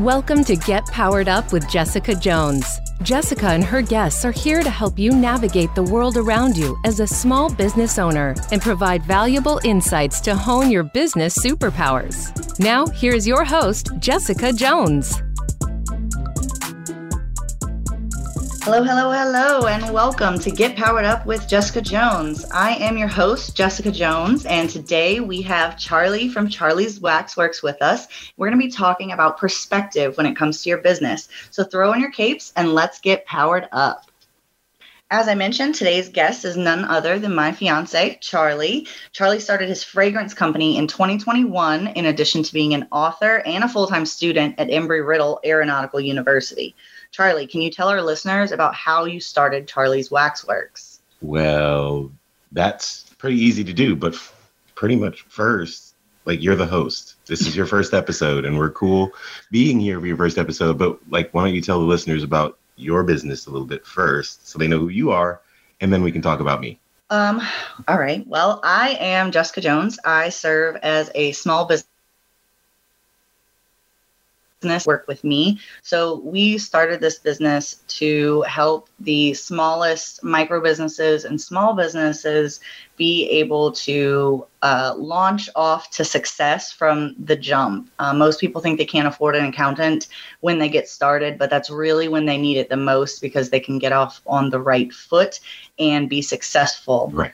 Welcome to Get Powered Up with Jessica Jones. Jessica and her guests are here to help you navigate the world around you as a small business owner and provide valuable insights to hone your business superpowers. Now, here's your host, Jessica Jones. Hello, hello, hello, and welcome to Get Powered Up with Jessica Jones. I am your host, Jessica Jones, and today we have Charlie from Charlie's Waxworks with us. We're going to be talking about perspective when it comes to your business. So throw on your capes and let's get powered up. As I mentioned, today's guest is none other than my fiance, Charlie. Charlie started his fragrance company in 2021, in addition to being an author and a full time student at Embry Riddle Aeronautical University. Charlie, can you tell our listeners about how you started Charlie's Waxworks? Well, that's pretty easy to do, but f- pretty much first, like you're the host. This is your first episode, and we're cool being here for your first episode. But like, why don't you tell the listeners about your business a little bit first, so they know who you are, and then we can talk about me. Um, all right. Well, I am Jessica Jones. I serve as a small business business work with me. So we started this business to help the smallest micro businesses and small businesses be able to uh, launch off to success from the jump. Uh, most people think they can't afford an accountant when they get started, but that's really when they need it the most because they can get off on the right foot and be successful. Right.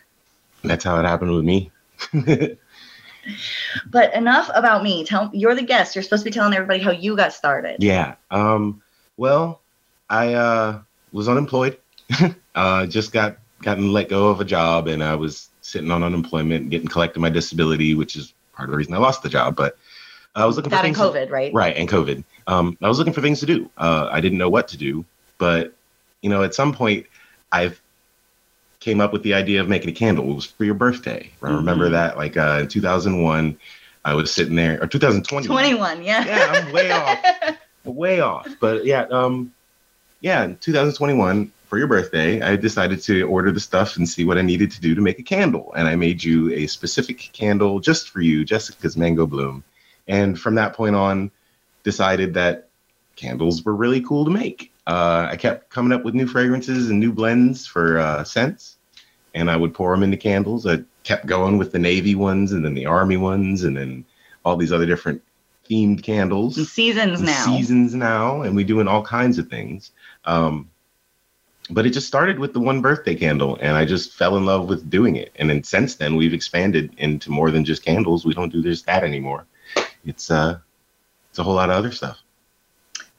That's how it happened with me. But enough about me. Tell you're the guest. You're supposed to be telling everybody how you got started. Yeah. Um, well, I uh, was unemployed. uh, just got gotten let go of a job, and I was sitting on unemployment, getting collected my disability, which is part of the reason I lost the job. But I was looking that for and things COVID, to, right? Right, and COVID. Um, I was looking for things to do. Uh, I didn't know what to do, but you know, at some point, I've came up with the idea of making a candle. It was for your birthday. I remember Mhm. that, like uh, in 2001, I was sitting there, or 2021. 21, yeah. Yeah, I'm way off. way off. But yeah, um, yeah, in 2021 for your birthday, I decided to order the stuff and see what I needed to do to make a candle, and I made you a specific candle just for you, Jessica's Mango Bloom. And from that point on, decided that candles were really cool to make. Uh, I kept coming up with new fragrances and new blends for uh, scents, and I would pour them into candles. I kept going with the navy ones, and then the army ones, and then all these other different themed candles Some seasons and now. seasons now, and we doing all kinds of things. Um, but it just started with the one birthday candle, and I just fell in love with doing it. And then since then, we've expanded into more than just candles. We don't do just that anymore. It's uh, it's a whole lot of other stuff.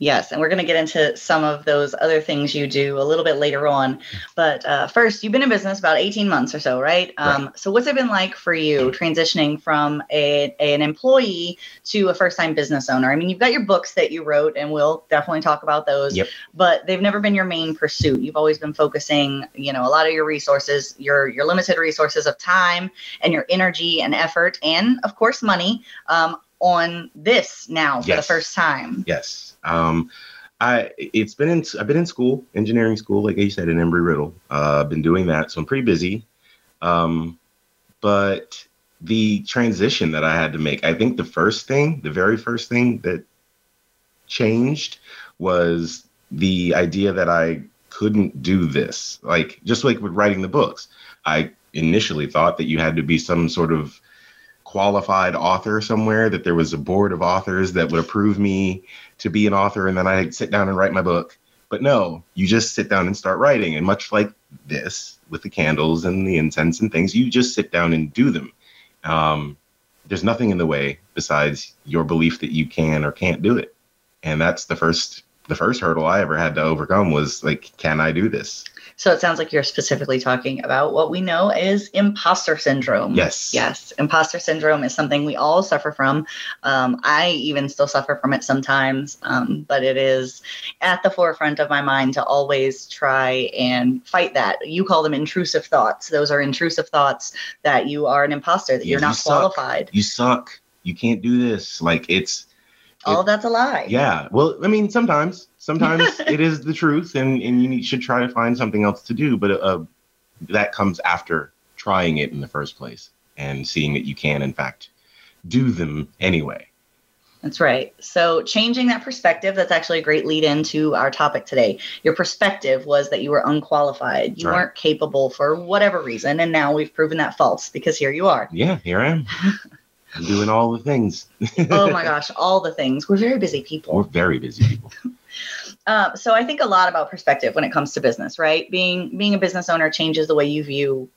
Yes, and we're going to get into some of those other things you do a little bit later on. But uh, first, you've been in business about 18 months or so, right? Um, So, what's it been like for you transitioning from a, an employee to a first time business owner? I mean, you've got your books that you wrote, and we'll definitely talk about those, Yep. but they've never been your main pursuit. You've always been focusing, you know, a lot of your resources, your, your limited resources of time and your energy and effort, and of course, money. Um, on this now for the first time. Yes. Um, I it's been in I've been in school, engineering school, like you said, in Embry Riddle. Uh, I've been doing that, so I'm pretty busy. Um, but the transition that I had to make, I think the first thing, the very first thing that changed was the idea that I couldn't do this. Like just like with writing the books, I initially thought that you had to be some sort of qualified author somewhere, that there was a board of authors that would approve me to be an author, and then I'd sit down and write my book. But no, you just sit down and start writing. And much like this, with the candles and the incense and things, you just sit down and do them. Um, there's nothing in the way besides your belief that you can or can't do it. And that's the first the first hurdle I ever had to overcome was like, can I do this? So it sounds like you're specifically talking about what we know is imposter syndrome. Yes. Yes. Imposter syndrome is something we all suffer from. Um, I even still suffer from it sometimes, um, but it is at the forefront of my mind to always try and fight that. You call them intrusive thoughts. Those are intrusive thoughts that you are an imposter, that Yeah, you're you not suck. qualified. You suck. You can't do this. Like it's All of that's a lie. Yeah. Well, I mean, sometimes, sometimes it is the truth, and and you need, should try to find something else to do. But uh, that comes after trying it in the first place and seeing that you can, in fact, do them anyway. That's right. So, changing that perspective, that's actually a great lead into our topic today. Your perspective was that you were unqualified. You Right. weren't capable for whatever reason. And now we've proven that false because here you are. Yeah, here I am. I'm doing all the things. oh my gosh, all the things. We're very busy people. We're very busy people. Uh, so, I think a lot about perspective when it comes to business, right? Being being a business owner changes the way you view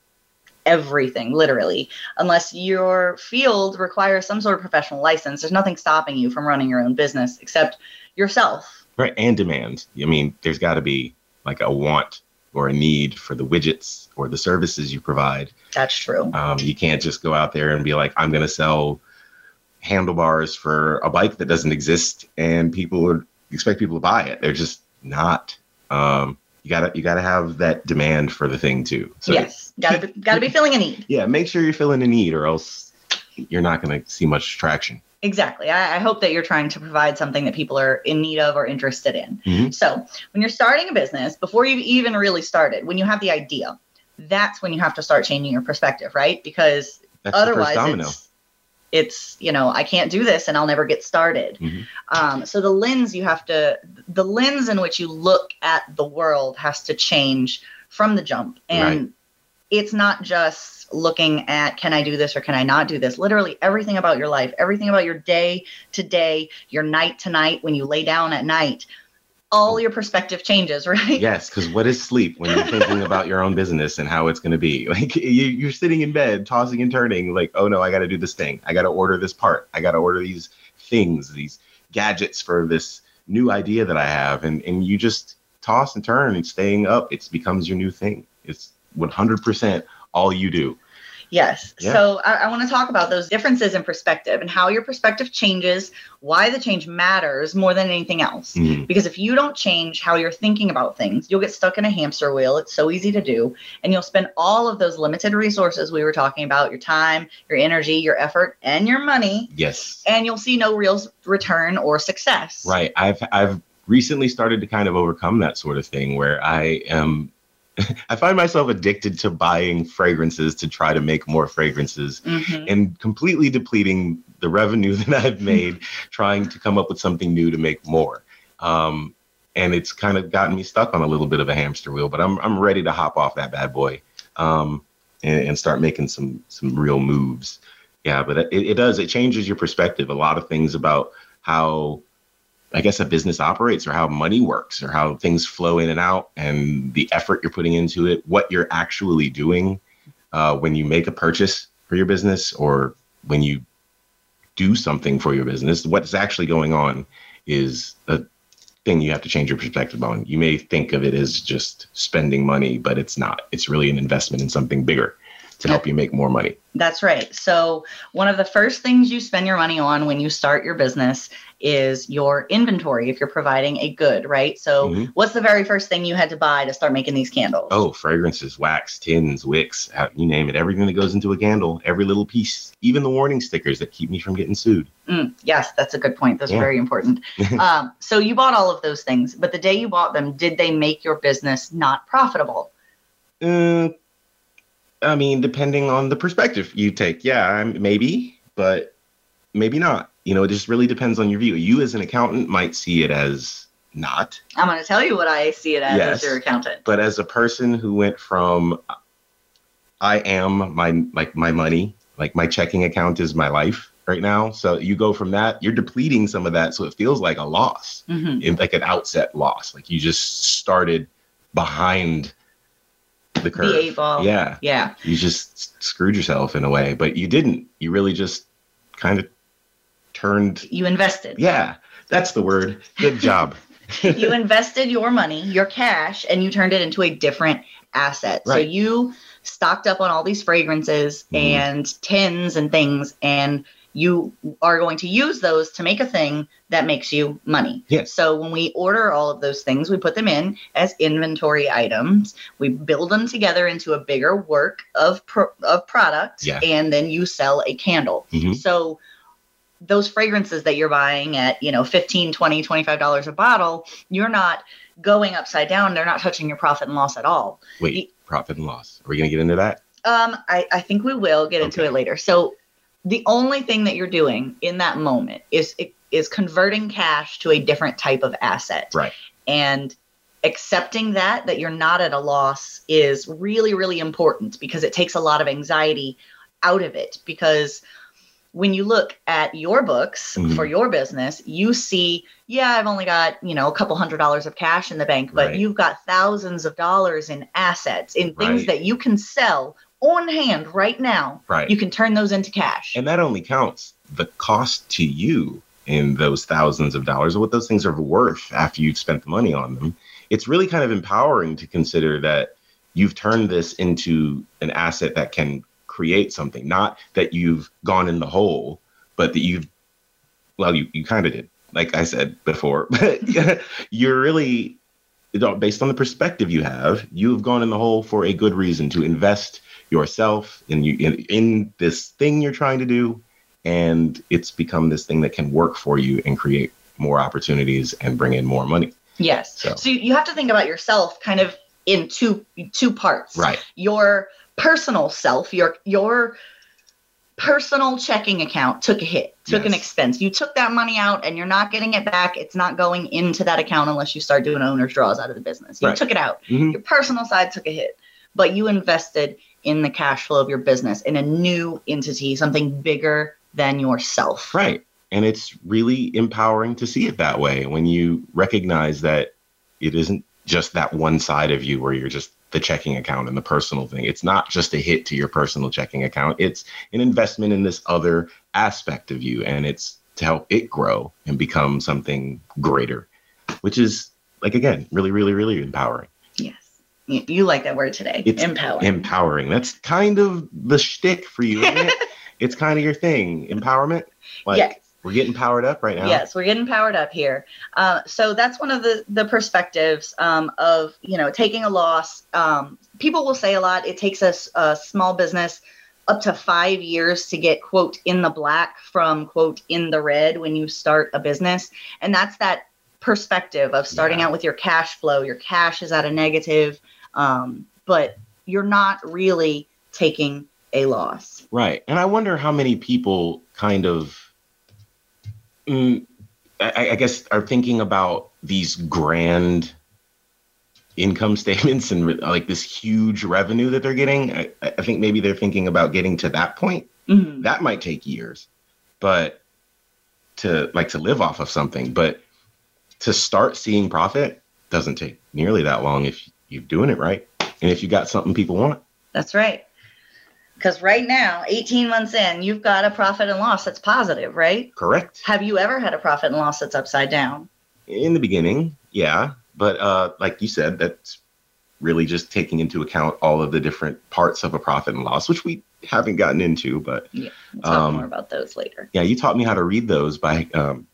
everything, literally. Unless your field requires some sort of professional license, there's nothing stopping you from running your own business except yourself. Right. And demand. I mean, there's got to be like a want or a need for the widgets or the services you provide. That's true. Um, you can't just go out there and be like, I'm going to sell handlebars for a bike that doesn't exist and people would expect people to buy it. They're just not. Um, you gotta you gotta have that demand for the thing too. So yes, gotta be, gotta be filling a need. yeah, make sure you're filling a need, or else you're not gonna see much traction. Exactly. I, I hope that you're trying to provide something that people are in need of or interested in. Mhm. So, when you're starting a business, before you've even really started, when you have the idea, that's when you have to start changing your perspective, right? Because That's otherwise, it's it's you know I can't do this and I'll never get started. Mhm. Um, so the lens you have to the lens in which you look at the world has to change from the jump, and Right. It's not just looking at can I do this or can I not do this. Literally everything about your life, everything about your day to day, your night to night, when you lay down at night, all your perspective changes, right? Yes, because what is sleep when you're thinking about your own business and how it's going to be? Like you, you're sitting in bed, tossing and turning, like, oh no, I got to do this thing. I got to order this part. I got to order these things, these gadgets for this new idea that I have, and and you just toss and turn and staying up. It becomes your new thing. It's 100% all you do. Yes. Yeah. So I, I want to talk about those differences in perspective and how your perspective changes, why the change matters more than anything else. Mhm. Because if you don't change how you're thinking about things, you'll get stuck in a hamster wheel. It's so easy to do. And you'll spend all of those limited resources we were talking about your time, your energy, your effort, and your money, Yes. and you'll see no real return or success. Right. I've I've recently started to kind of overcome that sort of thing where I am I find myself addicted to buying fragrances to try to make more fragrances Mhm. and completely depleting the revenue that I've made trying to come up with something new to make more. Um, and it's kind of gotten me stuck on a little bit of a hamster wheel, but I'm I'm ready to hop off that bad boy um, and, and start making some some real moves. Yeah, but it, it does. It changes your perspective. A lot of things about how I guess a business operates or how money works or how things flow in and out and the effort you're putting into it, what you're actually doing uh, when you make a purchase for your business or when you do something for your business, what's actually going on is a thing you have to change your perspective on. You may think of it as just spending money, but it's not. It's really an investment in something bigger to help you make more money. That's right. So, one of the first things you spend your money on when you start your business is your inventory if you're providing a good, right? So, Mhm. what's the very first thing you had to buy to start making these candles? Oh, fragrances, wax, tins, wicks, uh, you name it. Everything that goes into a candle, every little piece, even the warning stickers that keep me from getting sued. Mm, yes, that's a good point. That's Yeah. very important. um, so, you bought all of those things, but the day you bought them, did they make your business not profitable? Uh, I mean, depending on the perspective you take, yeah, I'm- maybe, but maybe not. You know, it just really depends on your view. You, as an accountant, might see it as not, I'm going to tell you what I see it as Yes. as your accountant. but as a person who went from I am my like my money, like my checking account is my life right now. So you go from that, you're depleting some of that, so it feels like a loss. Mhm. in like an outset loss. Like you just started behind the curve. The eight ball. Yeah, Yeah. you just screwed yourself in a way, but you didn't. You really just kind of turned. You invested. Yeah, that's the word. Good job. you invested your money, your cash, and you turned it into a different asset. So you stocked up on all these fragrances Mhm. and tins and things, and you are going to use those to make a thing that makes you money. Yes. So when we order all of those things, we put them in as inventory items. We build them together into a bigger work of pro- of product, Yeah. and then you sell a candle. Mhm. So those fragrances that you're buying at, you know, 15, 20, 25 dollars a bottle, you're not going upside down. They're not touching your profit and loss at all. Wait, profit and loss. Are we gonna get into that? Um, I, I think we will get into Okay. it later. So the only thing that you're doing in that moment is is converting cash to a different type of asset. Right. And accepting that that you're not at a loss is really really important because it takes a lot of anxiety out of it because when you look at your books Mhm. for your business you see yeah i've only got you know a couple hundred dollars of cash in the bank but Right. you've got thousands of dollars in assets in things Right. that you can sell on hand right now Right. you can turn those into cash And that only counts the cost to you in those thousands of dollars or what those things are worth after you've spent the money on them. It's really kind of empowering to consider that you've turned this into an asset that can create something, not that you've gone in the hole, but that you've, well, you, you kind of did, like I said before, but you're really, based on the perspective you have, you have gone in the hole for a good reason to invest yourself in you in, in this thing you're trying to do and it's become this thing that can work for you and create more opportunities and bring in more money. Yes. So- so you have to think about yourself kind of in two two parts. Right. Your personal self, your your personal checking account took a hit, took an expense. You took that money out and you're not getting it back. It's not going into that account unless you start doing owner's draws out of the business. You Right. took it out. Mhm. Your personal side took a hit, but you invested in the cash flow of your business in a new entity, something bigger than yourself. right and it's really empowering to see it that way when you recognize that it isn't just that one side of you where you're just the checking account and the personal thing it's not just a hit to your personal checking account it's an investment in this other aspect of you and it's to help it grow and become something greater which is like again really really really empowering Yes. You, you like that word today. It's Empowering. empowering. That's kind of the shtick for you, isn't it? it's kind of your thing. Empowerment. Like yes. We're getting powered up right now. Yes, we're getting powered up here. Uh, so that's one of the the perspectives um, of you know taking a loss. Um, people will say a lot. It takes us a small business up to five years to get quote in the black from quote in the red when you start a business, and that's that perspective of starting Yeah. out with your cash flow. Your cash is at a negative, um, but you're not really taking a loss. Right. And I wonder how many people kind of, mm, I, I guess, are thinking about these grand income statements and like this huge revenue that they're getting. I, I think maybe they're thinking about getting to that point. Mhm. That might take years, but to like to live off of something, but to start seeing profit doesn't take nearly that long if you're doing it right and if you got something people want. That's right. Because right now, 18 months in, you've got a profit and loss that's positive, right? Correct. Have you ever had a profit and loss that's upside down? in the beginning yeah but uh like you said that's really just taking into account all of the different parts of a profit and loss which we haven't gotten into but Yeah, we'll talk Um, more about those later. yeah you taught me how to read those by um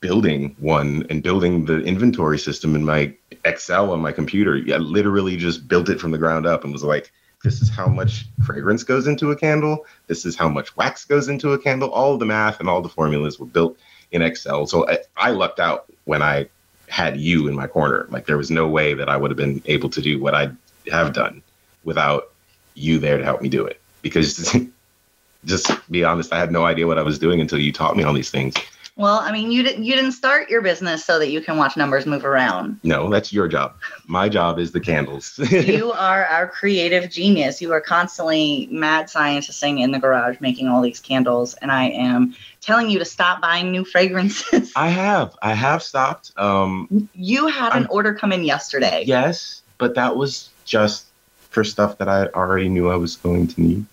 building one and building the inventory system in my excel on my computer yeah literally just built it from the ground up and was like this is how much fragrance goes into a candle. This is how much wax goes into a candle. All the math and all the formulas were built in excel. So i, I lucked out when i had you in my corner. Like there was no way that i would have been able to do what i have done without you there to help me do it. Because just be honest i had no idea what i was doing until you taught me all these things Well, I mean, you didn't you didn't start your business so that you can watch numbers move around. no that's your job my job is the candles you are our creative genius. You are constantly mad scientisting in the garage making all these candles, and I am telling you to stop buying new fragrances. i have i have stopped um you had an I'm- order come in yesterday. yes but that was just for stuff that i already knew i was going to need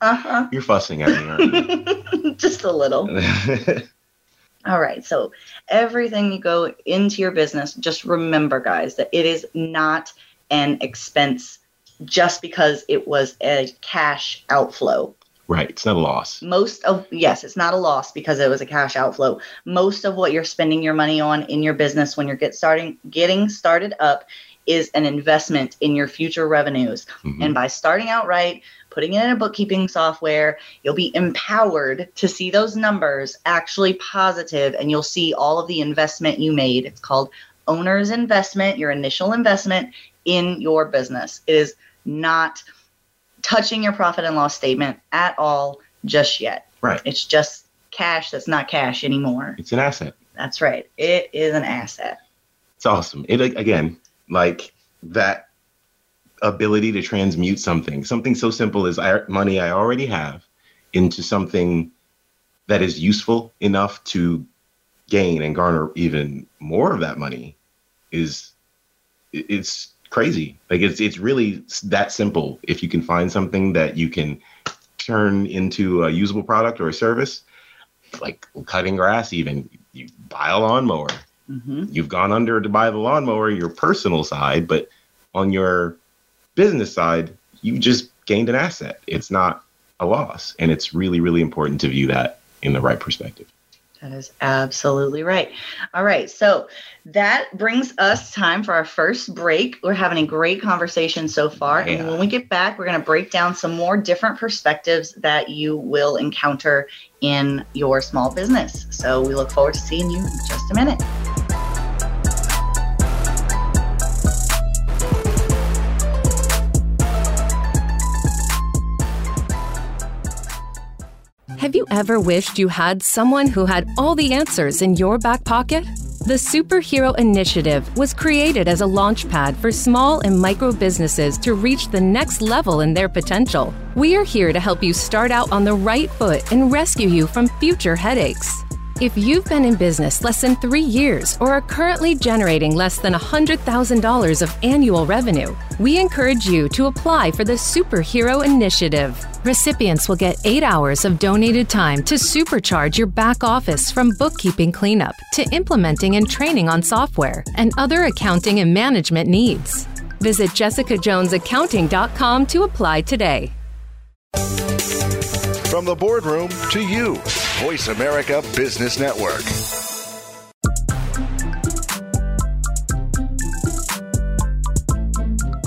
Uh huh. you're fussing at me aren't. Just a little. All right. So everything you go into your business, just remember, guys, that it is not an expense just because it was a cash outflow. right it's not a loss Most of yes, it's not a loss because it was a cash outflow. Most of what you're spending your money on in your business when you're get starting getting started up is an investment in your future revenues. Mhm. And by starting out right, putting it in a bookkeeping software, you'll be empowered to see those numbers actually positive and you'll see all of the investment you made. It's called owner's investment, your initial investment in your business. It is not touching your profit and loss statement at all just yet. Right. It's just cash that's not cash anymore. It's an asset. That's right. It is an asset. It's awesome. It again, like that ability to transmute something, something so simple as I, money I already have, into something that is useful enough to gain and garner even more of that money is it's crazy. Like it's it's really that simple. If you can find something that you can turn into a usable product or a service, like cutting grass, even you buy a lawnmower. Mm-hmm. You've gone under to buy the lawnmower, your personal side, but on your business side, you just gained an asset. It's not a loss, and it's really really important to view that in the right perspective. That is absolutely right. All right. So that brings us time for our first break. We're having a great conversation so far. And when we get back, we're going to break down some more different perspectives that you will encounter in your small business. So we look forward to seeing you in just a minute. Have you ever wished you had someone who had all the answers in your back pocket? The Superhero Initiative was created as a launchpad for small and micro businesses to reach the next level in their potential. We are here to help you start out on the right foot and rescue you from future headaches. If you've been in business less than three years or are currently generating less than $100,000 of annual revenue, we encourage you to apply for the Superhero Initiative. Recipients will get eight hours of donated time to supercharge your back office from bookkeeping cleanup to implementing and training on software and other accounting and management needs. Visit jessicajonesaccounting.com to apply today. From the boardroom to you, Voice America Business Network.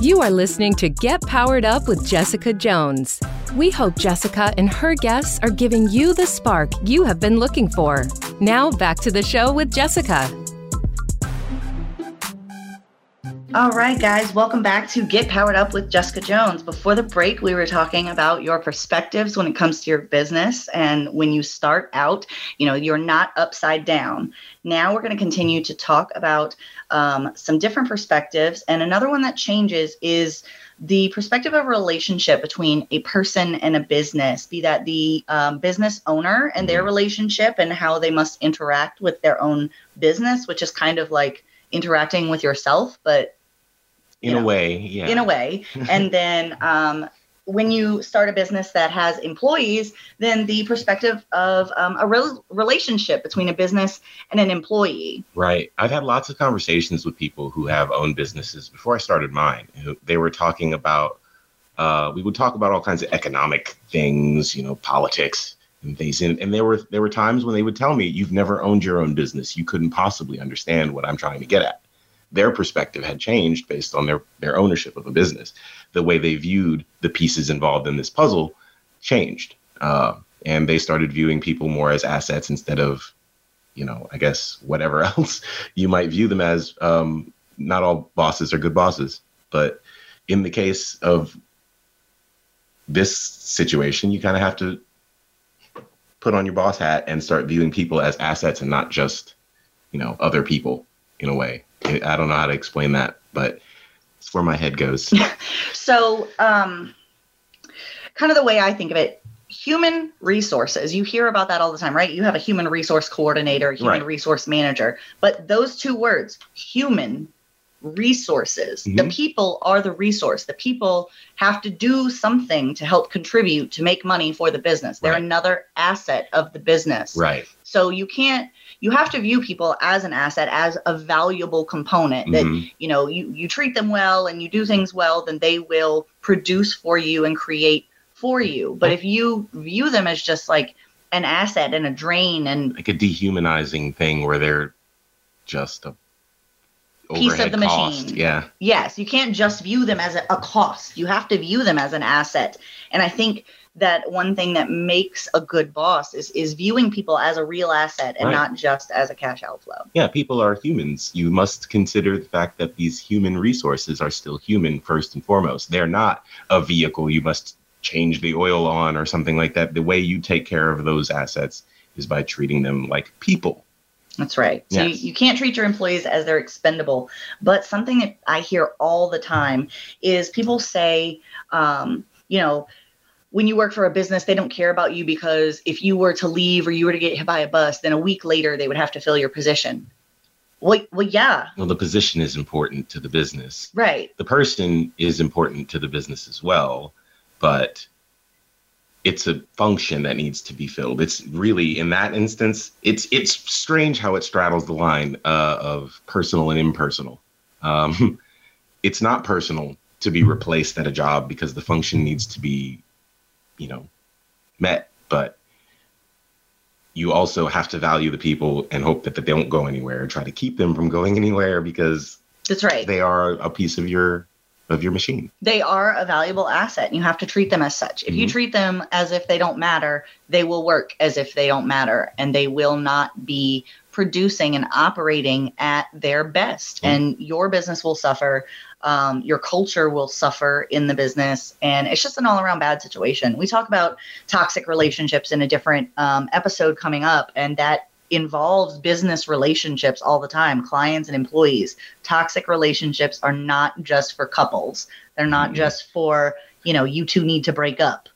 You are listening to Get Powered Up with Jessica Jones. We hope Jessica and her guests are giving you the spark you have been looking for. Now, back to the show with Jessica. All right, guys, welcome back to Get Powered Up with Jessica Jones. Before the break, we were talking about your perspectives when it comes to your business. And when you start out, you know, you're not upside down. Now we're going to continue to talk about um, some different perspectives. And another one that changes is the perspective of a relationship between a person and a business, be that the um, business owner and their relationship and how they must interact with their own business, which is kind of like interacting with yourself, but In You a way, yeah. in a way. and then um, when you start a business that has employees, then the perspective of um, a rel relationship between a business and an employee. Right. I've had lots of conversations with people who have owned businesses before I started mine. Who they were talking about. Uh, we would talk about all kinds of economic things, you know, politics and things. And, and there were there were times when they would tell me, "You've never owned your own business. You couldn't possibly understand what I'm trying to get at." Their perspective had changed based on their their ownership of a business. The way they viewed the pieces involved in this puzzle changed, uh, and they started viewing people more as assets instead of you know, I guess whatever else you might view them as. Um, not all bosses are good bosses, but in the case of this situation, you kind of have to put on your boss hat and start viewing people as assets and not just, you know, other people in a way. I don't know how to explain that, but it's where my head goes. So, um, kind of the way I think of it, human resources, you hear about that all the time, right? You have a human resource coordinator, human Right. resource manager, but those two words, human resources, the Mhm. people are the resource. The people have to do something to help contribute to make money for the business. They're Right. another asset of the business. right. So you can't you have to view people as an asset as a valuable component that Mhm. you know you you treat them well and you do things well then they will produce for you and create for you but if you view them as just like an asset and a drain and Like a dehumanizing thing where they're just a Piece of the cost. machine. Yeah. yes you can't just view them as a, a cost you have to view them as an asset and i think that one thing that makes a good boss is is viewing people as a real asset and Right. not just as a cash outflow yeah, people are humans. You must consider the fact that these human resources are still human first and foremost. They're not a vehicle you must change the oil on or something like that. The way you take care of those assets is by treating them like people. That's right. So Yes. you, you can't treat your employees as they're expendable. But something that I hear all the time is people say, um, you know, when you work for a business, they don't care about you because if you were to leave or you were to get hit by a bus, then a week later they would have to fill your position. Well, well, yeah, Well, the position is important to the business. right. The person is important to the business as well, but it's a function that needs to be filled. It's really in that instance, it's it's strange how it straddles the line uh, of personal and impersonal. Um, it's not personal to be replaced at a job because the function needs to be, you know, met, but you also have to value the people and hope that, that they don't go anywhere. Try to keep them from going anywhere because That's right. they are a piece of your of your machine. they are a valuable asset and you have to treat them as such. If you Mhm. treat them as if they don't matter, they will work as if they don't matter and they will not be producing and operating at their best. Mhm. And your business will suffer. Um, your culture will suffer in the business. And it's just an all around bad situation. We talk about toxic relationships in a different um, episode coming up, and that involves business relationships all the time clients and employees toxic relationships are not just for couples they're not Mhm. just for you know you two need to break up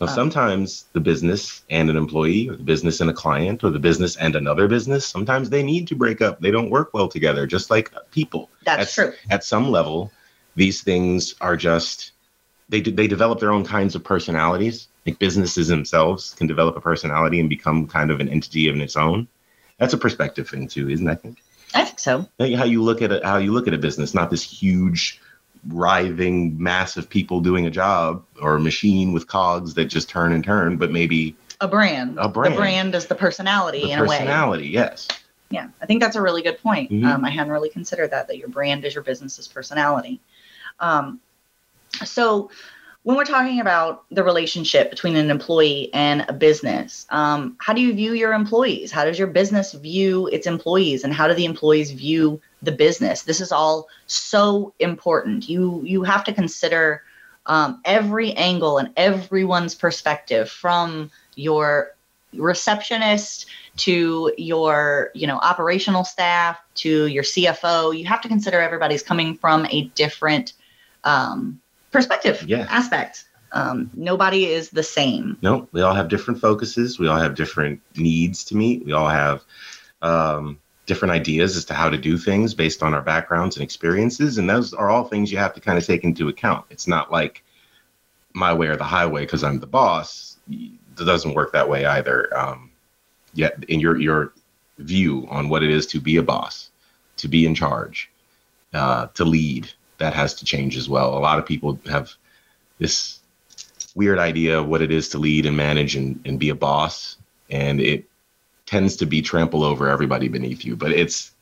Now, Um, sometimes the business and an employee, or the business and a client, or the business and another business, sometimes they need to break up. They don't work well together, just like people. that's at, true At some level, these things are just they they develop their own kinds of personalities. Like businesses themselves can develop a personality and become kind of an entity of its own. That's a perspective thing too, isn't it? I think. i think so how you look at it, how you look at a business, not this huge, writhing mass of people doing a job or a machine with cogs that just turn and turn, but maybe a brand A brand. the brand is the personality the in a way personality. Yes. yeah i think that's a really good point Mhm. um, i hadn't really considered that that your brand is your business's personality um, so when we're talking about the relationship between an employee and a business um, how do you view your employees how does your business view its employees and how do the employees view the business this is all so important you you have to consider um, every angle and everyone's perspective from your receptionist to your you know operational staff to your cfo you have to consider everybody's coming from a different um, perspective Yeah. aspect um, nobody is the same No, we all have different focuses. We all have different needs to meet. We all have um, different ideas as to how to do things based on our backgrounds and experiences. And those are all things you have to kind of take into account. It's not like my way or the highway because I'm the boss. It doesn't work that way either. Um, yet, in your your view on what it is to be a boss, to be in charge, uh, to lead, that has to change as well. A lot of people have this weird idea of what it is to lead and manage and, and be a boss and it tends to be trample over everybody beneath you but it's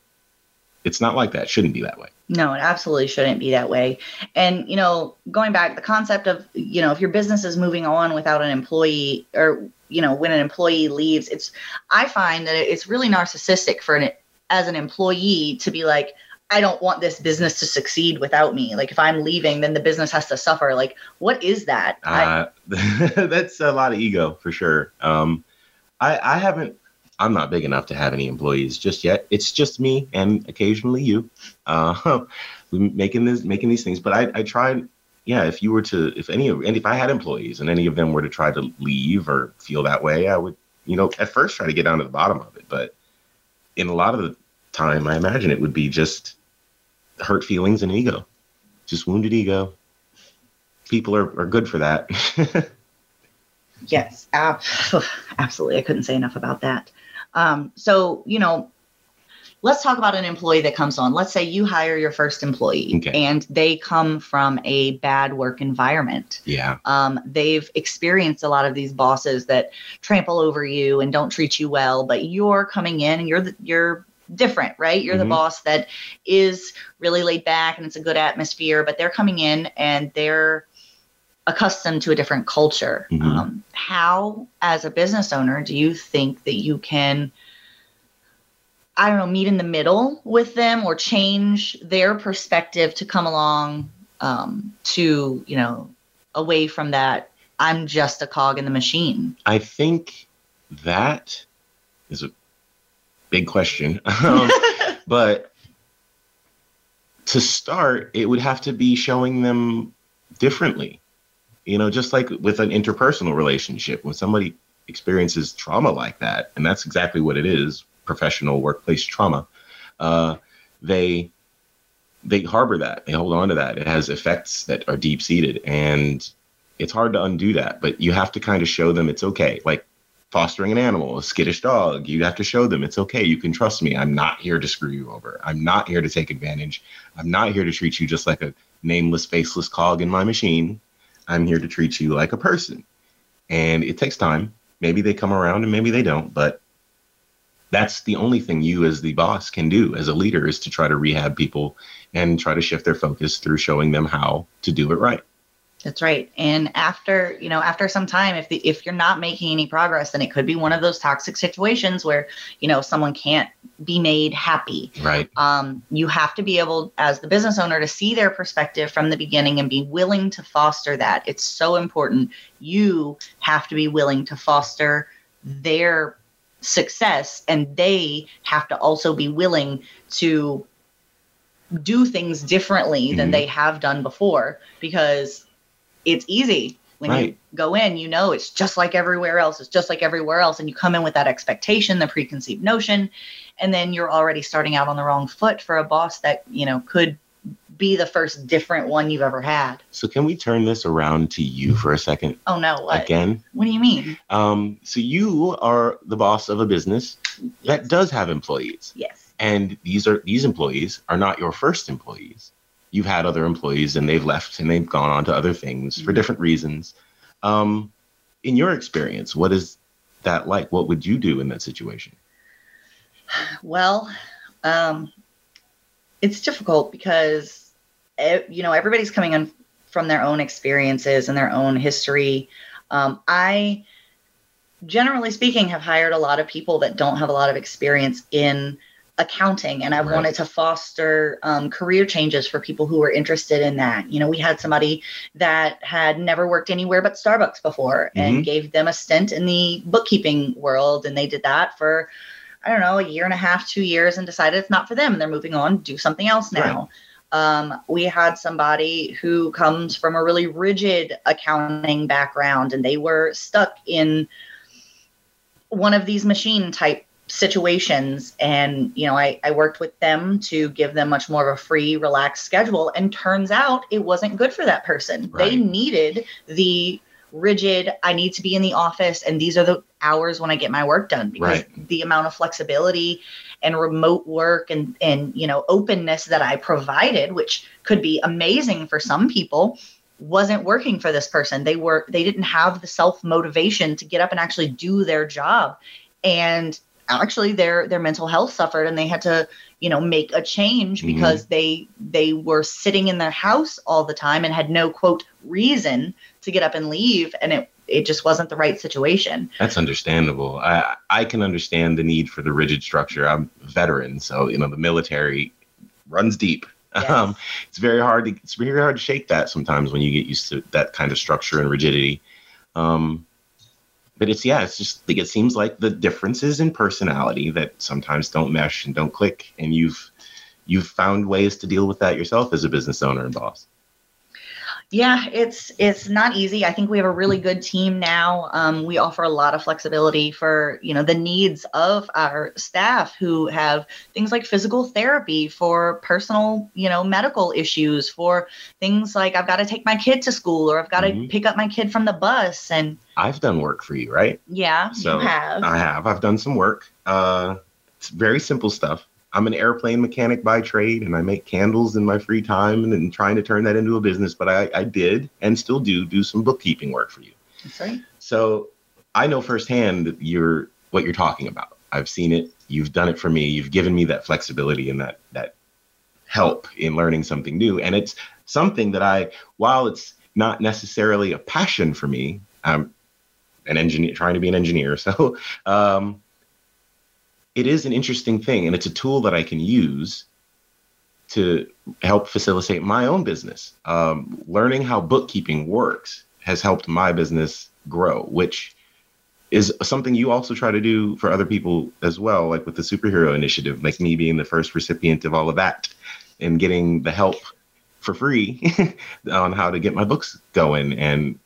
it's not like that It shouldn't be that way No, it absolutely shouldn't be that way. And, you know, going back, the concept of, you know, if your business is moving on without an employee or, you know, when an employee leaves, it's, I find that it's really narcissistic for an, as an employee to be like, I don't want this business to succeed without me. Like if I'm leaving, then the business has to suffer. Like, what is that? I, uh, that's a lot of ego for sure um i i haven't i'm not big enough to have any employees just yet. It's just me and occasionally you uh making this making these things. But i i tried yeah if you were to if any of and if i had employees and any of them were to try to leave or feel that way i would you know at first try to get down to the bottom of it. But in a lot of the time i imagine it would be just hurt feelings and ego just wounded ego. People are, are good for that. Yes, ab- absolutely. I couldn't say enough about that. Um, so, you know, let's talk about an employee that comes on. Let's say you hire your first employee Okay. and they come from a bad work environment. yeah Um, they've experienced a lot of these bosses that trample over you and don't treat you well, but you're coming in and you're the, you're different, right? You're the Mhm. boss that is really laid back and it's a good atmosphere, but they're coming in and they're accustomed to a different culture. Mhm. Um, how, as a business owner, do you think that you can? I don't know, meet in the middle with them or change their perspective to come along um, to, you know, away from that I'm just a cog in the machine? I think that is a big question. um, but to start, it would have to be showing them differently. You know, just like with an interpersonal relationship, when somebody experiences trauma like that, and that's exactly what it is professional workplace trauma, uh, they they harbor that they hold on to that. It has effects that are deep seated and it's hard to undo that but you have to kind of show them it's okay. Like fostering an animal a skittish dog you have to show them it's okay you can trust me i'm not here to screw you over i'm not here to take advantage i'm not here to treat you just like a nameless faceless cog in my machine i'm here to treat you like a person. And it takes time. Maybe they come around and maybe they don't but that's the only thing you as the boss can do as a leader is to try to rehab people and try to shift their focus through showing them how to do it right that's right. And after you know after some time if the, if you're not making any progress then it could be one of those toxic situations where you know someone can't be made happy. Right. Um, you have to be able as the business owner to see their perspective from the beginning and be willing to foster that. It's so important. You have to be willing to foster their success and they have to also be willing to do things differently mm-hmm. than they have done before because it's easy when right. you go in you know it's just like everywhere else it's just like everywhere else and you come in with that expectation the preconceived notion and then you're already starting out on the wrong foot for a boss that you know could be the first different one you've ever had. So can we turn this around to you for a second? Oh no, what? Again? What do you mean? Um, so you are the boss of a business yes. that does have employees. Yes. And these are these employees are not your first employees. You've had other employees and they've left and they've gone on to other things mm-hmm. for different reasons. Um, in your experience, what is that like? What would you do in that situation? Well, um, it's difficult because you know everybody's coming in from their own experiences and their own history um, i generally speaking have hired a lot of people that don't have a lot of experience in accounting and i right. wanted to foster um, career changes for people who were interested in that you know we had somebody that had never worked anywhere but starbucks before mm-hmm. and gave them a stint in the bookkeeping world and they did that for i don't know a year and a half two years and decided it's not for them and they're moving on do something else now right. Um, we had somebody who comes from a really rigid accounting background and they were stuck in one of these machine type situations and you know I, I worked with them to give them much more of a free relaxed schedule and turns out it wasn't good for that person right. they needed the rigid i need to be in the office and these are the hours when i get my work done because right. the amount of flexibility and remote work and and you know openness that I provided, which could be amazing for some people, wasn't working for this person. They were they didn't have the self motivation to get up and actually do their job, and actually their their mental health suffered, and they had to you know make a change mm-hmm. because they they were sitting in their house all the time and had no quote reason to get up and leave, and it it just wasn't the right situation. That's understandable. I I can understand the need for the rigid structure. I'm a veteran, so you know the military runs deep. Yes. Um, it's very hard to it's very hard to shake that sometimes when you get used to that kind of structure and rigidity. Um, but it's yeah, it's just like it seems like the differences in personality that sometimes don't mesh and don't click, and you've you've found ways to deal with that yourself as a business owner and boss. Yeah, it's it's not easy. I think we have a really good team now. Um, we offer a lot of flexibility for you know the needs of our staff who have things like physical therapy for personal you know medical issues for things like I've got to take my kid to school or I've got to mm-hmm. pick up my kid from the bus and I've done work for you, right? Yeah, so you have. I have. I've done some work. Uh, it's very simple stuff. I'm an airplane mechanic by trade and I make candles in my free time and, and trying to turn that into a business. But I, I did and still do do some bookkeeping work for you. That's right. So I know firsthand you're what you're talking about. I've seen it. You've done it for me. You've given me that flexibility and that that help in learning something new. And it's something that I, while it's not necessarily a passion for me, I'm an engineer trying to be an engineer. So um, it is an interesting thing and it's a tool that I can use to help facilitate my own business. Um, learning how bookkeeping works has helped my business grow, which is something you also try to do for other people as well, like with the superhero initiative, like me being the first recipient of all of that and getting the help for free on how to get my books going. And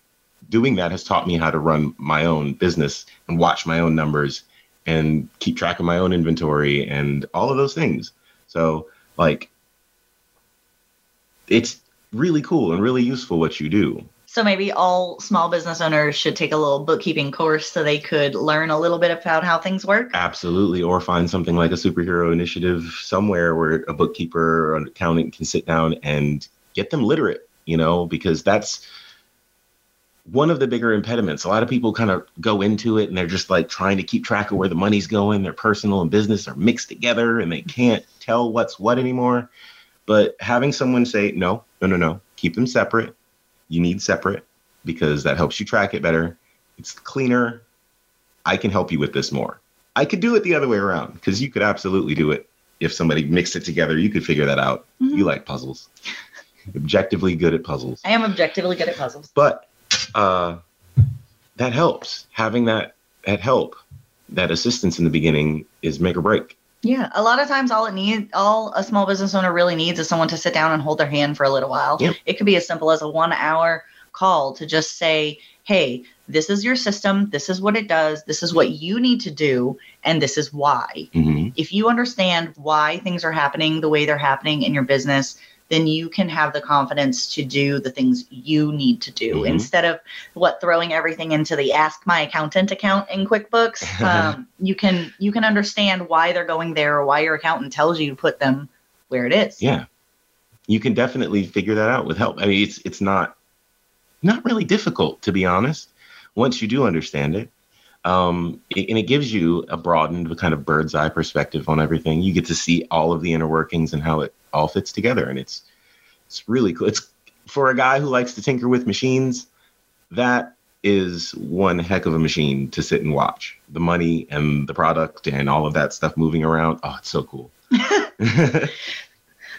doing that has taught me how to run my own business and watch my own numbers and keep track of my own inventory and all of those things. So, like, it's really cool and really useful what you do. So maybe all small business owners should take a little bookkeeping course so they could learn a little bit about how things work. Absolutely. Or find something like a superhero initiative somewhere where a bookkeeper or an accountant can sit down and get them literate, you know, because that's one of the bigger impediments. A lot of people kind of go into it and they're just like trying to keep track of where the money's going. Their personal and business are mixed together and they can't tell what's what anymore. But having someone say, no, no, no, no, keep them separate you need separate because that helps you track it better. It's cleaner. I can help you with this more. I could do it the other way around because you could absolutely do it if somebody mixed it together. You could figure that out. Mm-hmm. You like puzzles. objectively good at puzzles. I am objectively good at puzzles. But uh, that helps. Having that that help, that assistance in the beginning is make or break. Yeah, a lot of times all it needs, all a small business owner really needs is someone to sit down and hold their hand for a little while. Yep. It could be as simple as a one hour call to just say, hey, this is your system. This is what it does. This is what you need to do. And this is why. Mm-hmm. If you understand why things are happening the way they're happening in your business, then you can have the confidence to do the things you need to do mm-hmm. instead of what throwing everything into the ask my accountant account in quickbooks. Um, you can you can understand why they're going there or why your accountant tells you to put them where it is. Yeah. You can definitely figure that out with help. I mean it's it's not not really difficult to be honest once you do understand it um, it, and it gives you a broadened kind of bird's eye perspective on everything. You get to see all of the inner workings and how it all fits together, and it's it's really cool. It's for a guy who likes to tinker with machines. That is one heck of a machine to sit and watch. The money and the product and all of that stuff moving around. Oh, it's so cool.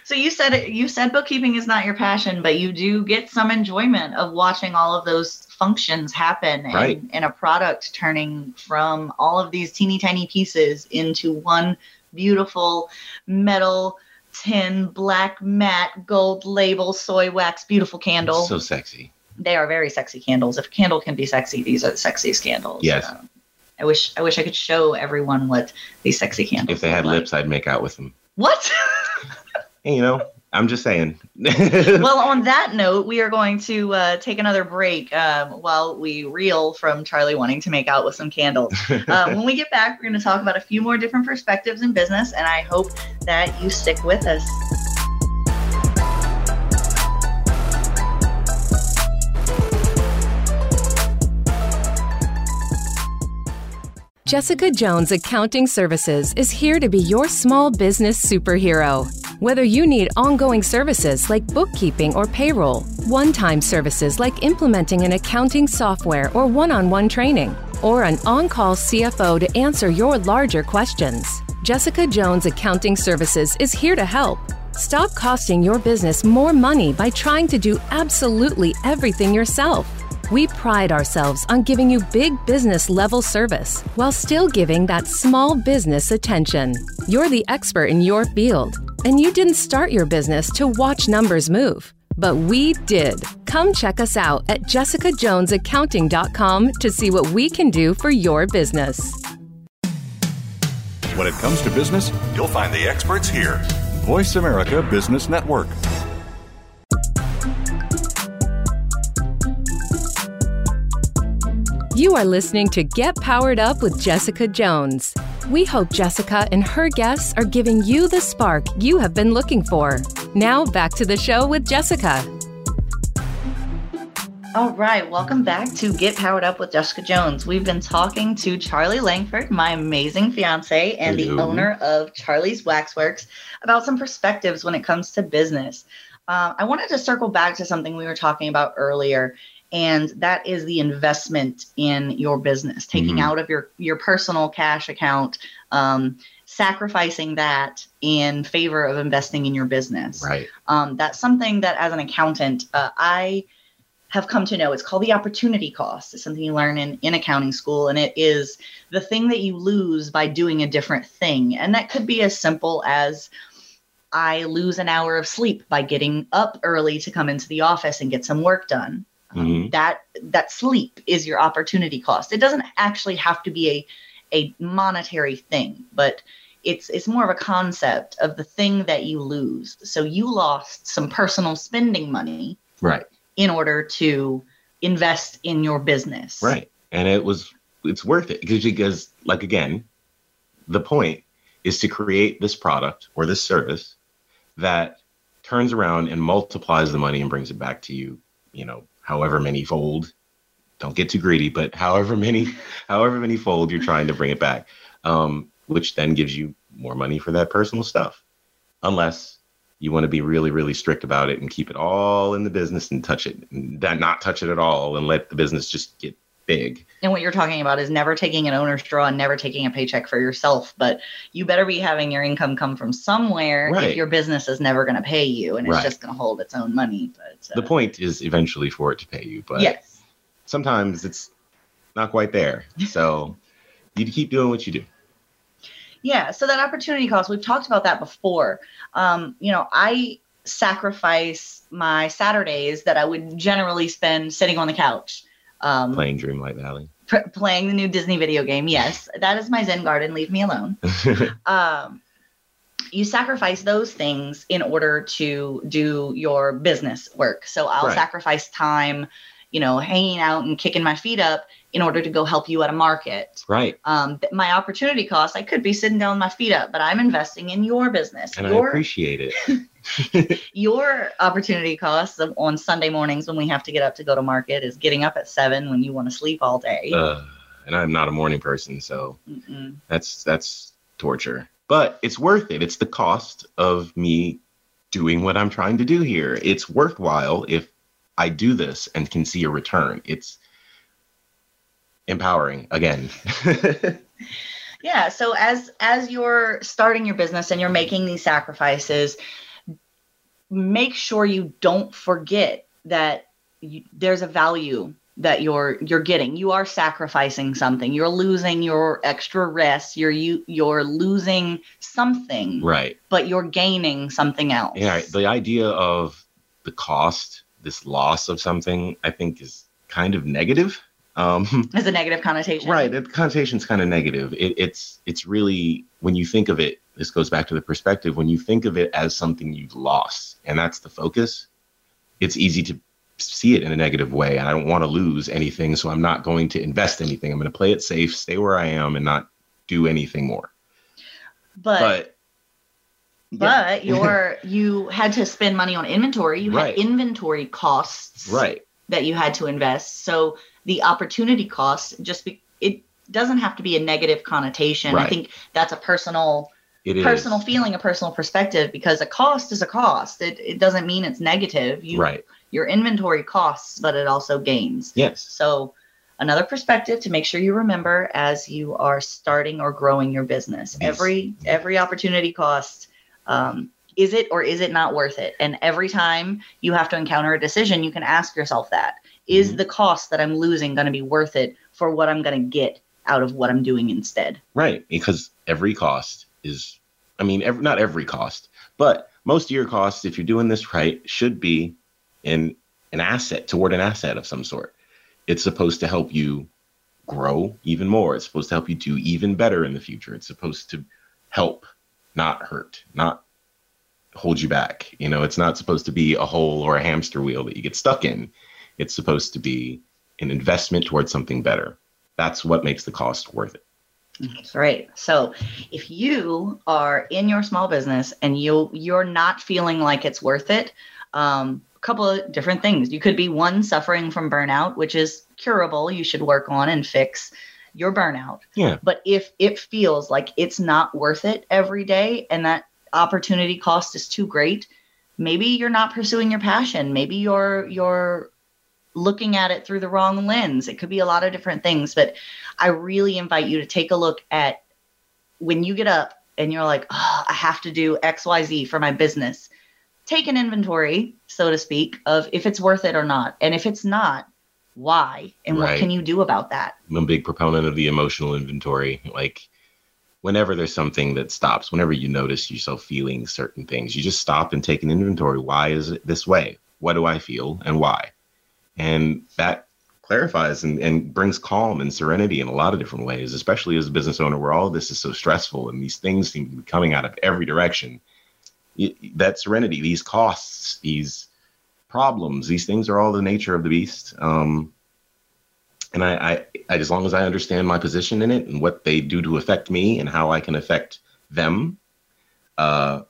so you said you said bookkeeping is not your passion, but you do get some enjoyment of watching all of those functions happen right. and, and a product turning from all of these teeny tiny pieces into one beautiful metal tin black matte gold label soy wax beautiful candle. So sexy. They are very sexy candles. If a candle can be sexy these are the sexiest candles. Yes. Um, i wish i wish i could show everyone what these sexy candles if they had like. lips i'd make out with them. What you know I'm just saying. well, on that note, we are going to uh, take another break um, while we reel from Charlie wanting to make out with some candles. Uh, when we get back, we're going to talk about a few more different perspectives in business, and I hope that you stick with us. Jessica Jones Accounting Services is here to be your small business superhero. Whether you need ongoing services like bookkeeping or payroll, one time services like implementing an accounting software or one on one training, or an on call CFO to answer your larger questions, Jessica Jones Accounting Services is here to help. Stop costing your business more money by trying to do absolutely everything yourself. We pride ourselves on giving you big business level service while still giving that small business attention. You're the expert in your field and you didn't start your business to watch numbers move. But we did. Come check us out at jessicajonesaccounting.com to see what we can do for your business. When it comes to business, you'll find the experts here. Voice America Business Network. You are listening to Get Powered Up with Jessica Jones. We hope Jessica and her guests are giving you the spark you have been looking for. Now, back to the show with Jessica. All right, welcome back to Get Powered Up with Jessica Jones. We've been talking to Charlie Langford, my amazing fiance and Hello. the owner of Charlie's Waxworks, about some perspectives when it comes to business. Uh, I wanted to circle back to something we were talking about earlier, and that is the investment in your business taking mm-hmm. out of your your personal cash account um, sacrificing that in favor of investing in your business right um, that's something that as an accountant uh, i have come to know. It's called the opportunity cost. It's something you learn in, in accounting school, and it is the thing that you lose by doing a different thing. And that could be as simple as I lose an hour of sleep by getting up early to come into the office and get some work done. Um, Mhm. that that sleep is your opportunity cost. It doesn't actually have to be a a monetary thing, but it's it's more of a concept of the thing that you lose. So you lost some personal spending money Right. in order to invest in your business. Right. And it was it's worth it because because like again, the point is to create this product or this service that turns around and multiplies the money and brings it back to you, you know, however many fold. Don't get too greedy, but however many however many fold you're trying to bring it back. Um, which then gives you more money for that personal stuff. Unless you want to be really, really strict about it and keep it all in the business and touch it and not touch it at all and let the business just get big. And what you're talking about is never taking an owner's draw and never taking a paycheck for yourself. But you better be having your income come from somewhere Right. if your business is never going to pay you and it's Right. just going to hold its own money. But uh, The point is eventually for it to pay you, but yes. sometimes it's not quite there. So you keep doing what you do. Yeah, so that opportunity cost, we've talked about that before. Um, you know, I sacrifice my Saturdays that I would generally spend sitting on the couch. Um, Playing Dreamlight Valley. playing the new Disney video game. Yes, that is my Zen garden. Leave me alone. um, you sacrifice those things in order to do your business work. So I'll Right. sacrifice time, you know, hanging out and kicking my feet up in order to go help you at a market. right. Um, my opportunity cost, I could be sitting down with my feet up, but I'm investing in your business. And I your appreciate it. your opportunity cost on Sunday mornings when we have to get up to go to market is getting up at seven when you want to sleep all day. Uh, and I'm not a morning person, so Mm-mm. that's that's torture. But it's worth it. It's the cost of me doing what I'm trying to do here. It's worthwhile if I do this and can see a return. It's empowering again. Yeah. So as as you're starting your business and you're making these sacrifices, make sure you don't forget that you, there's a value that you're you're getting. You are sacrificing something. You're losing your extra rest. You're you you're losing something, right. but you're gaining something else. Yeah, the idea of the cost, this loss of something, I think is kind of negative. Um, Has a negative connotation. right, the connotation's kind of negative. It, it's it's really when you think of it. This goes back to the perspective. When you think of it as something you've lost, and that's the focus, it's easy to see it in a negative way. And I don't want to lose anything, so I'm not going to invest anything. I'm going to play it safe, stay where I am, and not do anything more. But But but you're you had to spend money on inventory. You Right. had inventory costs. right, that you had to invest. So the opportunity cost just be, it doesn't have to be a negative connotation. I think that's a personal it is personal feeling, a personal perspective because a cost is a cost. It it doesn't mean it's negative. You right. your inventory costs, but it also gains. Yes. So another perspective to make sure you remember as you are starting or growing your business. Yes. Every every opportunity cost um, is it or is it not worth it? And every time you have to encounter a decision, you can ask yourself that: Is Mhm. the cost that I'm losing going to be worth it for what I'm going to get out of what I'm doing instead? Right, because every cost is, I mean, ev not every cost, but most of your costs, if you're doing this right, should be in an asset toward an asset of some sort. It's supposed to help you grow even more. It's supposed to help you do even better in the future. It's supposed to help, not hurt, not hold you back. You know, it's not supposed to be a hole or a hamster wheel that you get stuck in. It's supposed to be an investment towards something better. That's what makes the cost worth it. That's right. So if you are in your small business and you you're not feeling like it's worth it, um, a couple of different things. You could be one suffering from burnout, which is curable. You should work on and fix your burnout. Yeah. But if it feels like it's not worth it every day and that opportunity cost is too great, maybe you're not pursuing your passion. Maybe you're you're looking at it through the wrong lens. It could be a lot of different things, but I really invite you to take a look at when you get up and you're like, oh, I have to do XYZ for my business. take an inventory, so to speak, of if it's worth it or not. And if it's not, why? And what can you do about that? I'm a big proponent of the emotional inventory. Like, whenever there's something that stops, whenever you notice yourself feeling certain things, you just stop and take an inventory. Why is it this way? What do I feel and why? And that clarifies and, and brings calm and serenity in a lot of different ways, especially as a business owner where all this is so stressful and these things seem to be coming out of every direction. Y- that serenity, these costs, these problems, these things are all the nature of the beast. Um, and I, I, I as long as I understand my position in it and what they do to affect me and how I can affect them, uh,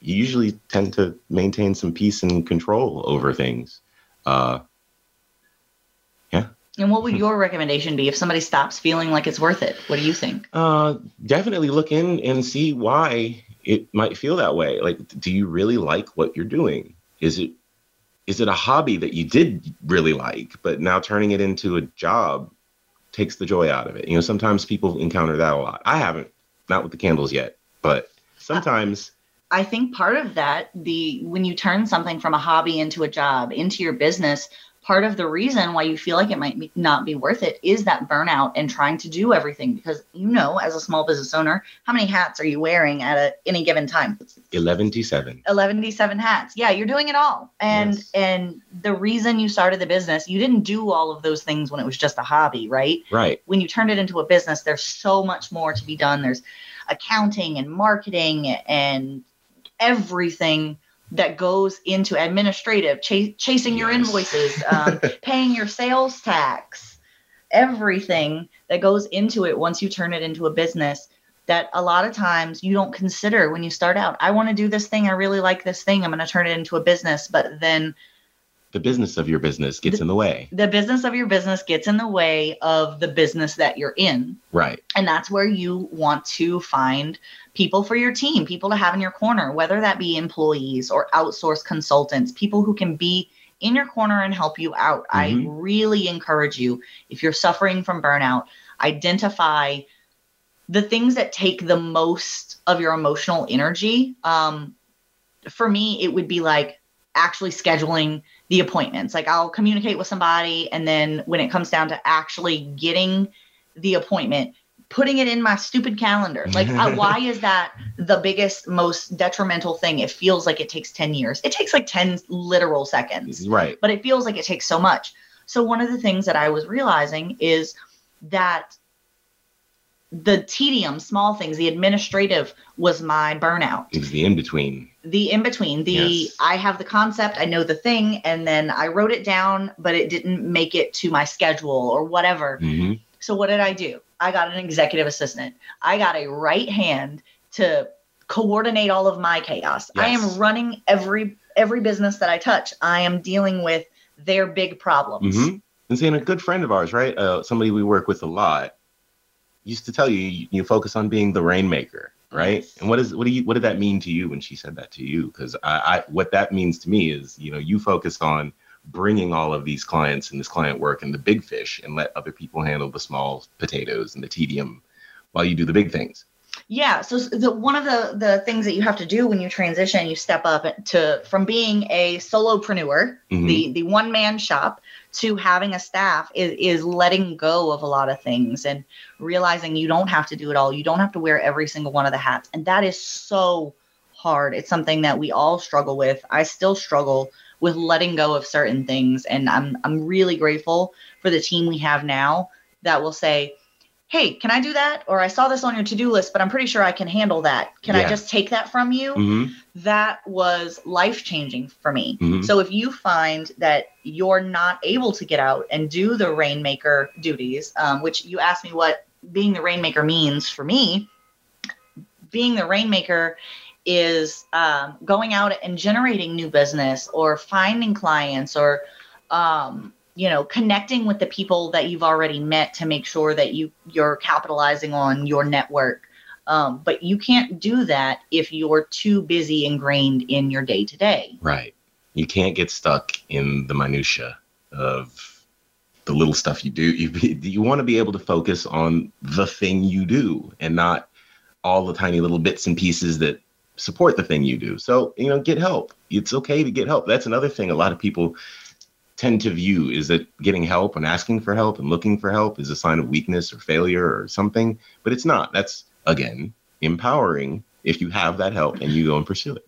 you usually tend to maintain some peace and control over things. Uh, yeah. And what would your recommendation be if somebody stops feeling like it's worth it? What do you think? uh, definitely look in and see why it might feel that way. Like, do you really like what you're doing? Is it is it a hobby that you did really like, but now turning it into a job takes the joy out of it? You know, sometimes people encounter that a lot. I haven't, not with the candles yet, but sometimes. I think part of that, the when you turn something from a hobby into a job, into your business, part of the reason why you feel like it might be, not be worth it is that burnout and trying to do everything because you know as a small business owner how many hats are you wearing at a, any given time? 11 to 7 11 to 7 hats. Yeah you're doing it all. And Yes. and the reason you started the business you didn't do all of those things when it was just a hobby right? Right. When you turned it into a business, there's so much more to be done. There's accounting and marketing and everything that goes into administrative, ch- chasing your invoices, um, paying your sales tax, everything that goes into it once you turn it into a business that a lot of times you don't consider when you start out. I want to do this thing. I really like this thing. I'm going to turn it into a business. But then the business of your business gets in the way the business of your business gets in the way of the business that you're in. right And that's where you want to find people for your team, people to have in your corner, whether that be employees or outsourced consultants, people who can be in your corner and help you out. I Mhm. really encourage you, if you're suffering from burnout, identify the things that take the most of your emotional energy. Um, for me, it would be like actually scheduling the appointments. Like I'll communicate with somebody, and then when it comes down to actually getting the appointment, putting it in my stupid calendar. Like, I, why is that the biggest, most detrimental thing? It feels like it takes 10 years. It takes like 10 literal seconds, right but it feels like it takes so much. So, one of the things that I was realizing is that the tedium, small things, the administrative was my burnout it was the in-between the in between the Yes. i have the concept i know the thing and then i wrote it down but it didn't make it to my schedule or whatever hmm so what did i do i got an executive assistant i got a right hand to coordinate all of my chaos i am running every every business that i touch i am dealing with their big problems hmm And seeing a good friend of ours, right? Uh, somebody we work with a lot, used to tell you you, you focus on being the rainmaker, right? Yes. And what is what do you what did that mean to you when she said that to you? Because I, I what that means to me is you know you focus on bringing all of these clients and this client work and the big fish and let other people handle the small potatoes and the tedium while you do the big things. Yeah. So the, one of the the things that you have to do when you transition, you step up to from being a solopreneur, Mhm. the the one man shop, to having a staff is is letting go of a lot of things and realizing you don't have to do it all. You don't have to wear every single one of the hats, and that is so hard. It's something that we all struggle with. I still struggle with letting go of certain things, and I'm I'm really grateful for the team we have now that will say hey, can I do that? Or I saw this on your to do list, but I'm pretty sure I can handle that. Can I just take that from you? hmm That was life changing for me. Mhm. So if you find that you're not able to get out and do the rainmaker duties, um, which you asked me what being the rainmaker means for me, being the rainmaker is um, going out and generating new business or finding clients or um, you know connecting with the people that you've already met to make sure that you you're capitalizing on your network um, but you can't do that if you're too busy ingrained in your day to day Right. You can't get stuck in the minutia of the little stuff you do. You you want to be able to focus on the thing you do and not all the tiny little bits and pieces that support the thing you do. So, you know, get help. It's okay to get help. That's another thing a lot of people tend to view is that getting help and asking for help and looking for help is a sign of weakness or failure or something, but it's not. That's again empowering if you have that help and you go and pursue it.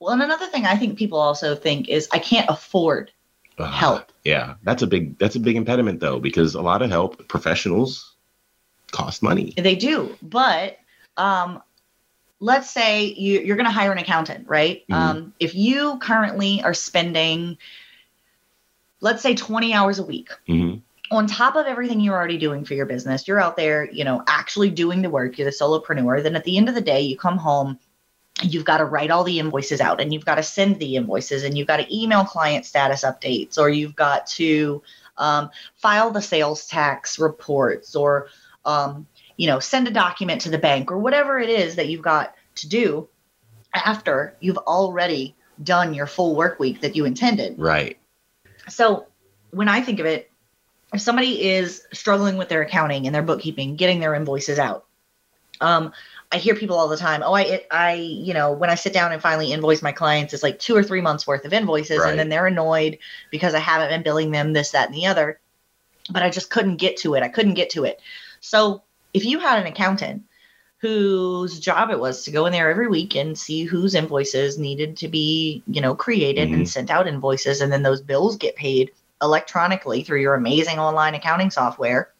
Well, and another thing I think people also think is I can't afford uh, help. Yeah, that's a big that's a big impediment though because a lot of help professionals cost money. They do, but um, let's say you, are going to hire an accountant, right? Mm-hmm. Um, if you currently are spending, let's say, 20 hours a week. Mm-hmm. On top of everything you're already doing for your business, you're out there, you know, actually doing the work. You're the solopreneur. Then at the end of the day, you come home you've got to write all the invoices out and you've got to send the invoices and you've got to email client status updates or you've got to um, file the sales tax reports or um, you know send a document to the bank or whatever it is that you've got to do after you've already done your full work week that you intended right so when i think of it if somebody is struggling with their accounting and their bookkeeping getting their invoices out um, I hear people all the time, oh, I, it, I, you know, when I sit down and finally invoice my clients, it's like two or three months worth of invoices, right. and then they're annoyed because I haven't been billing them this, that, and the other. But I just couldn't get to it. I couldn't get to it. So if you had an accountant whose job it was to go in there every week and see whose invoices needed to be, you know, created mm-hmm. and sent out invoices, and then those bills get paid electronically through your amazing online accounting software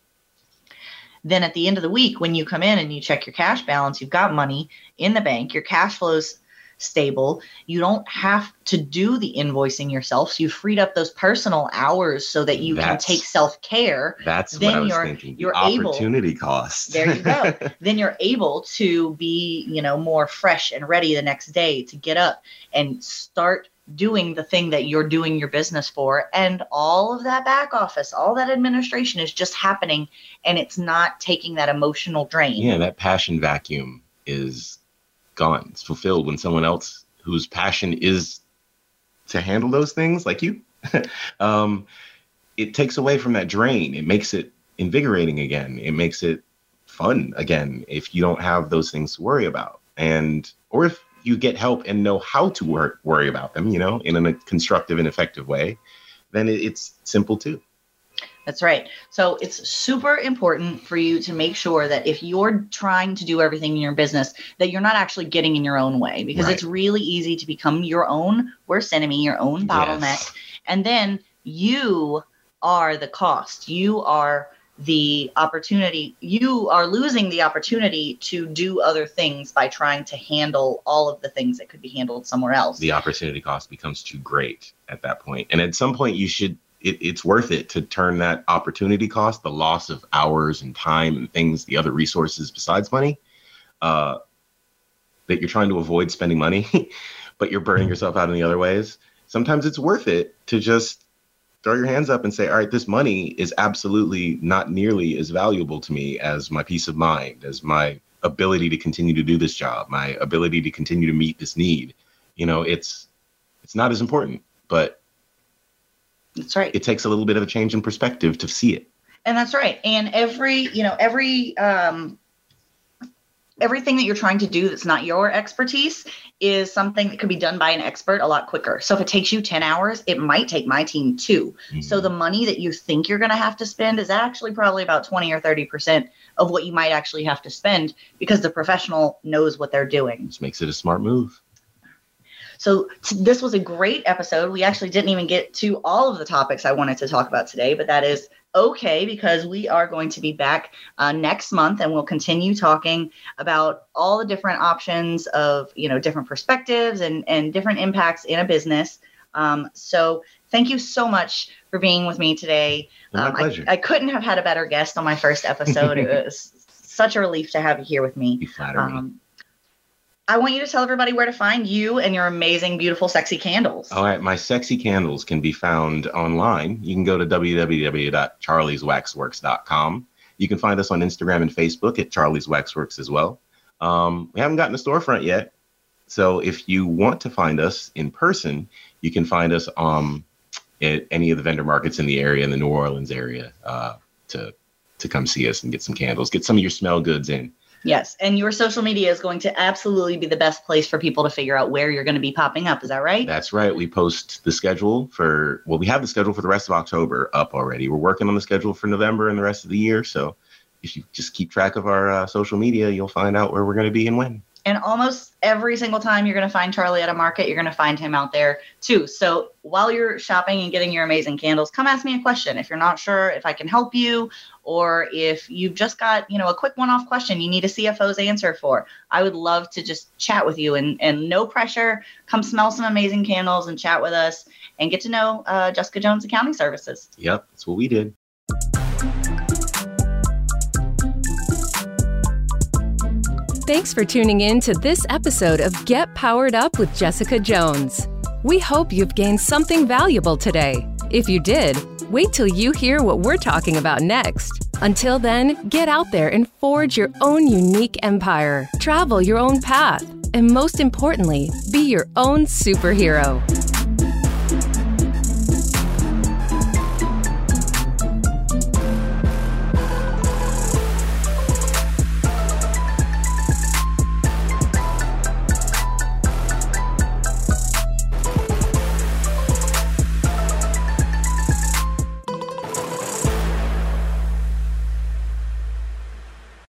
then at the end of the week, when you come in and you check your cash balance, you've got money in the bank, your cash flow's stable. You don't have to do the invoicing yourself. So you freed up those personal hours so that you that's, can take self care. That's then what I was you're, thinking. You're opportunity able, cost. there you go. then you're able to be, you know, more fresh and ready the next day to get up and start doing the thing that you're doing your business for and all of that back office all that administration is just happening and it's not taking that emotional drain yeah that passion vacuum is gone it's fulfilled when someone else whose passion is to handle those things like you um, it takes away from that drain. It makes it invigorating again. It makes it fun again if you don't have those things to worry about. And or if you get help and know how to wor- worry about them, you know, in a constructive and effective way, then it, it's simple too. That's right. So it's super important for you to make sure that if you're trying to do everything in your business, that you're not actually getting in your own way because right. it's really easy to become your own worst enemy, your own bottleneck. Yes. And then you are the cost. You are the opportunity you are losing the opportunity to do other things by trying to handle all of the things that could be handled somewhere else the opportunity cost becomes too great at that point. point and at some point you should it, it's worth it to turn that opportunity cost the loss of hours and time and things the other resources besides money uh, that you're trying to avoid spending money but you're burning yourself out in the other ways sometimes it's worth it to just throw your hands up and say, all right, this money is absolutely not nearly as valuable to me as my peace of mind, as my ability to continue to do this job, my ability to continue to meet this need. You know, it's it's not as important, but that's right. It takes a little bit of a change in perspective to see it. And that's right. And every, you know, every um everything that you're trying to do that's not your expertise is something that could be done by an expert a lot quicker. So if it takes you 10 hours, it might take my team 2 mm-hmm. So the money that you think you're going to have to spend is actually probably about 20 or 30% of what you might actually have to spend because the professional knows what they're doing. This makes it a smart move. So t- this was a great episode. We actually didn't even get to all of the topics I wanted to talk about today, but that is okay because we are going to be back uh, next month and we'll continue talking about all the different options of you know different perspectives and and different impacts in a business um, so thank you so much for being with me today my um, pleasure. I, I, couldn't have had a better guest on my first episode it was such a relief to have you here with me you flatter me. I want you to tell everybody where to find you and your amazing, beautiful, sexy candles. All right. My sexy candles can be found online. You can go to www.charlieswaxworks.com. You can find us on Instagram and Facebook at Charlie's Waxworks as well. Um, we haven't gotten a storefront yet. So if you want to find us in person, you can find us um, at any of the vendor markets in the area, in the New Orleans area, uh, to to come see us and get some candles, get some of your smell goods in. Yes. And your social media is going to absolutely be the best place for people to figure out where you're going to be popping up. Is that right? That's right. We post the schedule for, well, we have the schedule for the rest of October up already. We're working on the schedule for November and the rest of the year. So if you just keep track of our uh, social media, you'll find out where we're going to be and when. And almost every single time you're going to find Charlie at a market, you're going to find him out there too. So while you're shopping and getting your amazing candles, come ask me a question. If you're not sure if I can help you, or if you've just got, you know, a quick one-off question you need a CFO's answer for, I would love to just chat with you and, and no pressure. Come smell some amazing candles and chat with us and get to know uh, Jessica Jones Accounting Services. Yep, that's what we did. Thanks for tuning in to this episode of Get Powered Up with Jessica Jones. We hope you've gained something valuable today. If you did, wait till you hear what we're talking about next. Until then, get out there and forge your own unique empire, travel your own path, and most importantly, be your own superhero.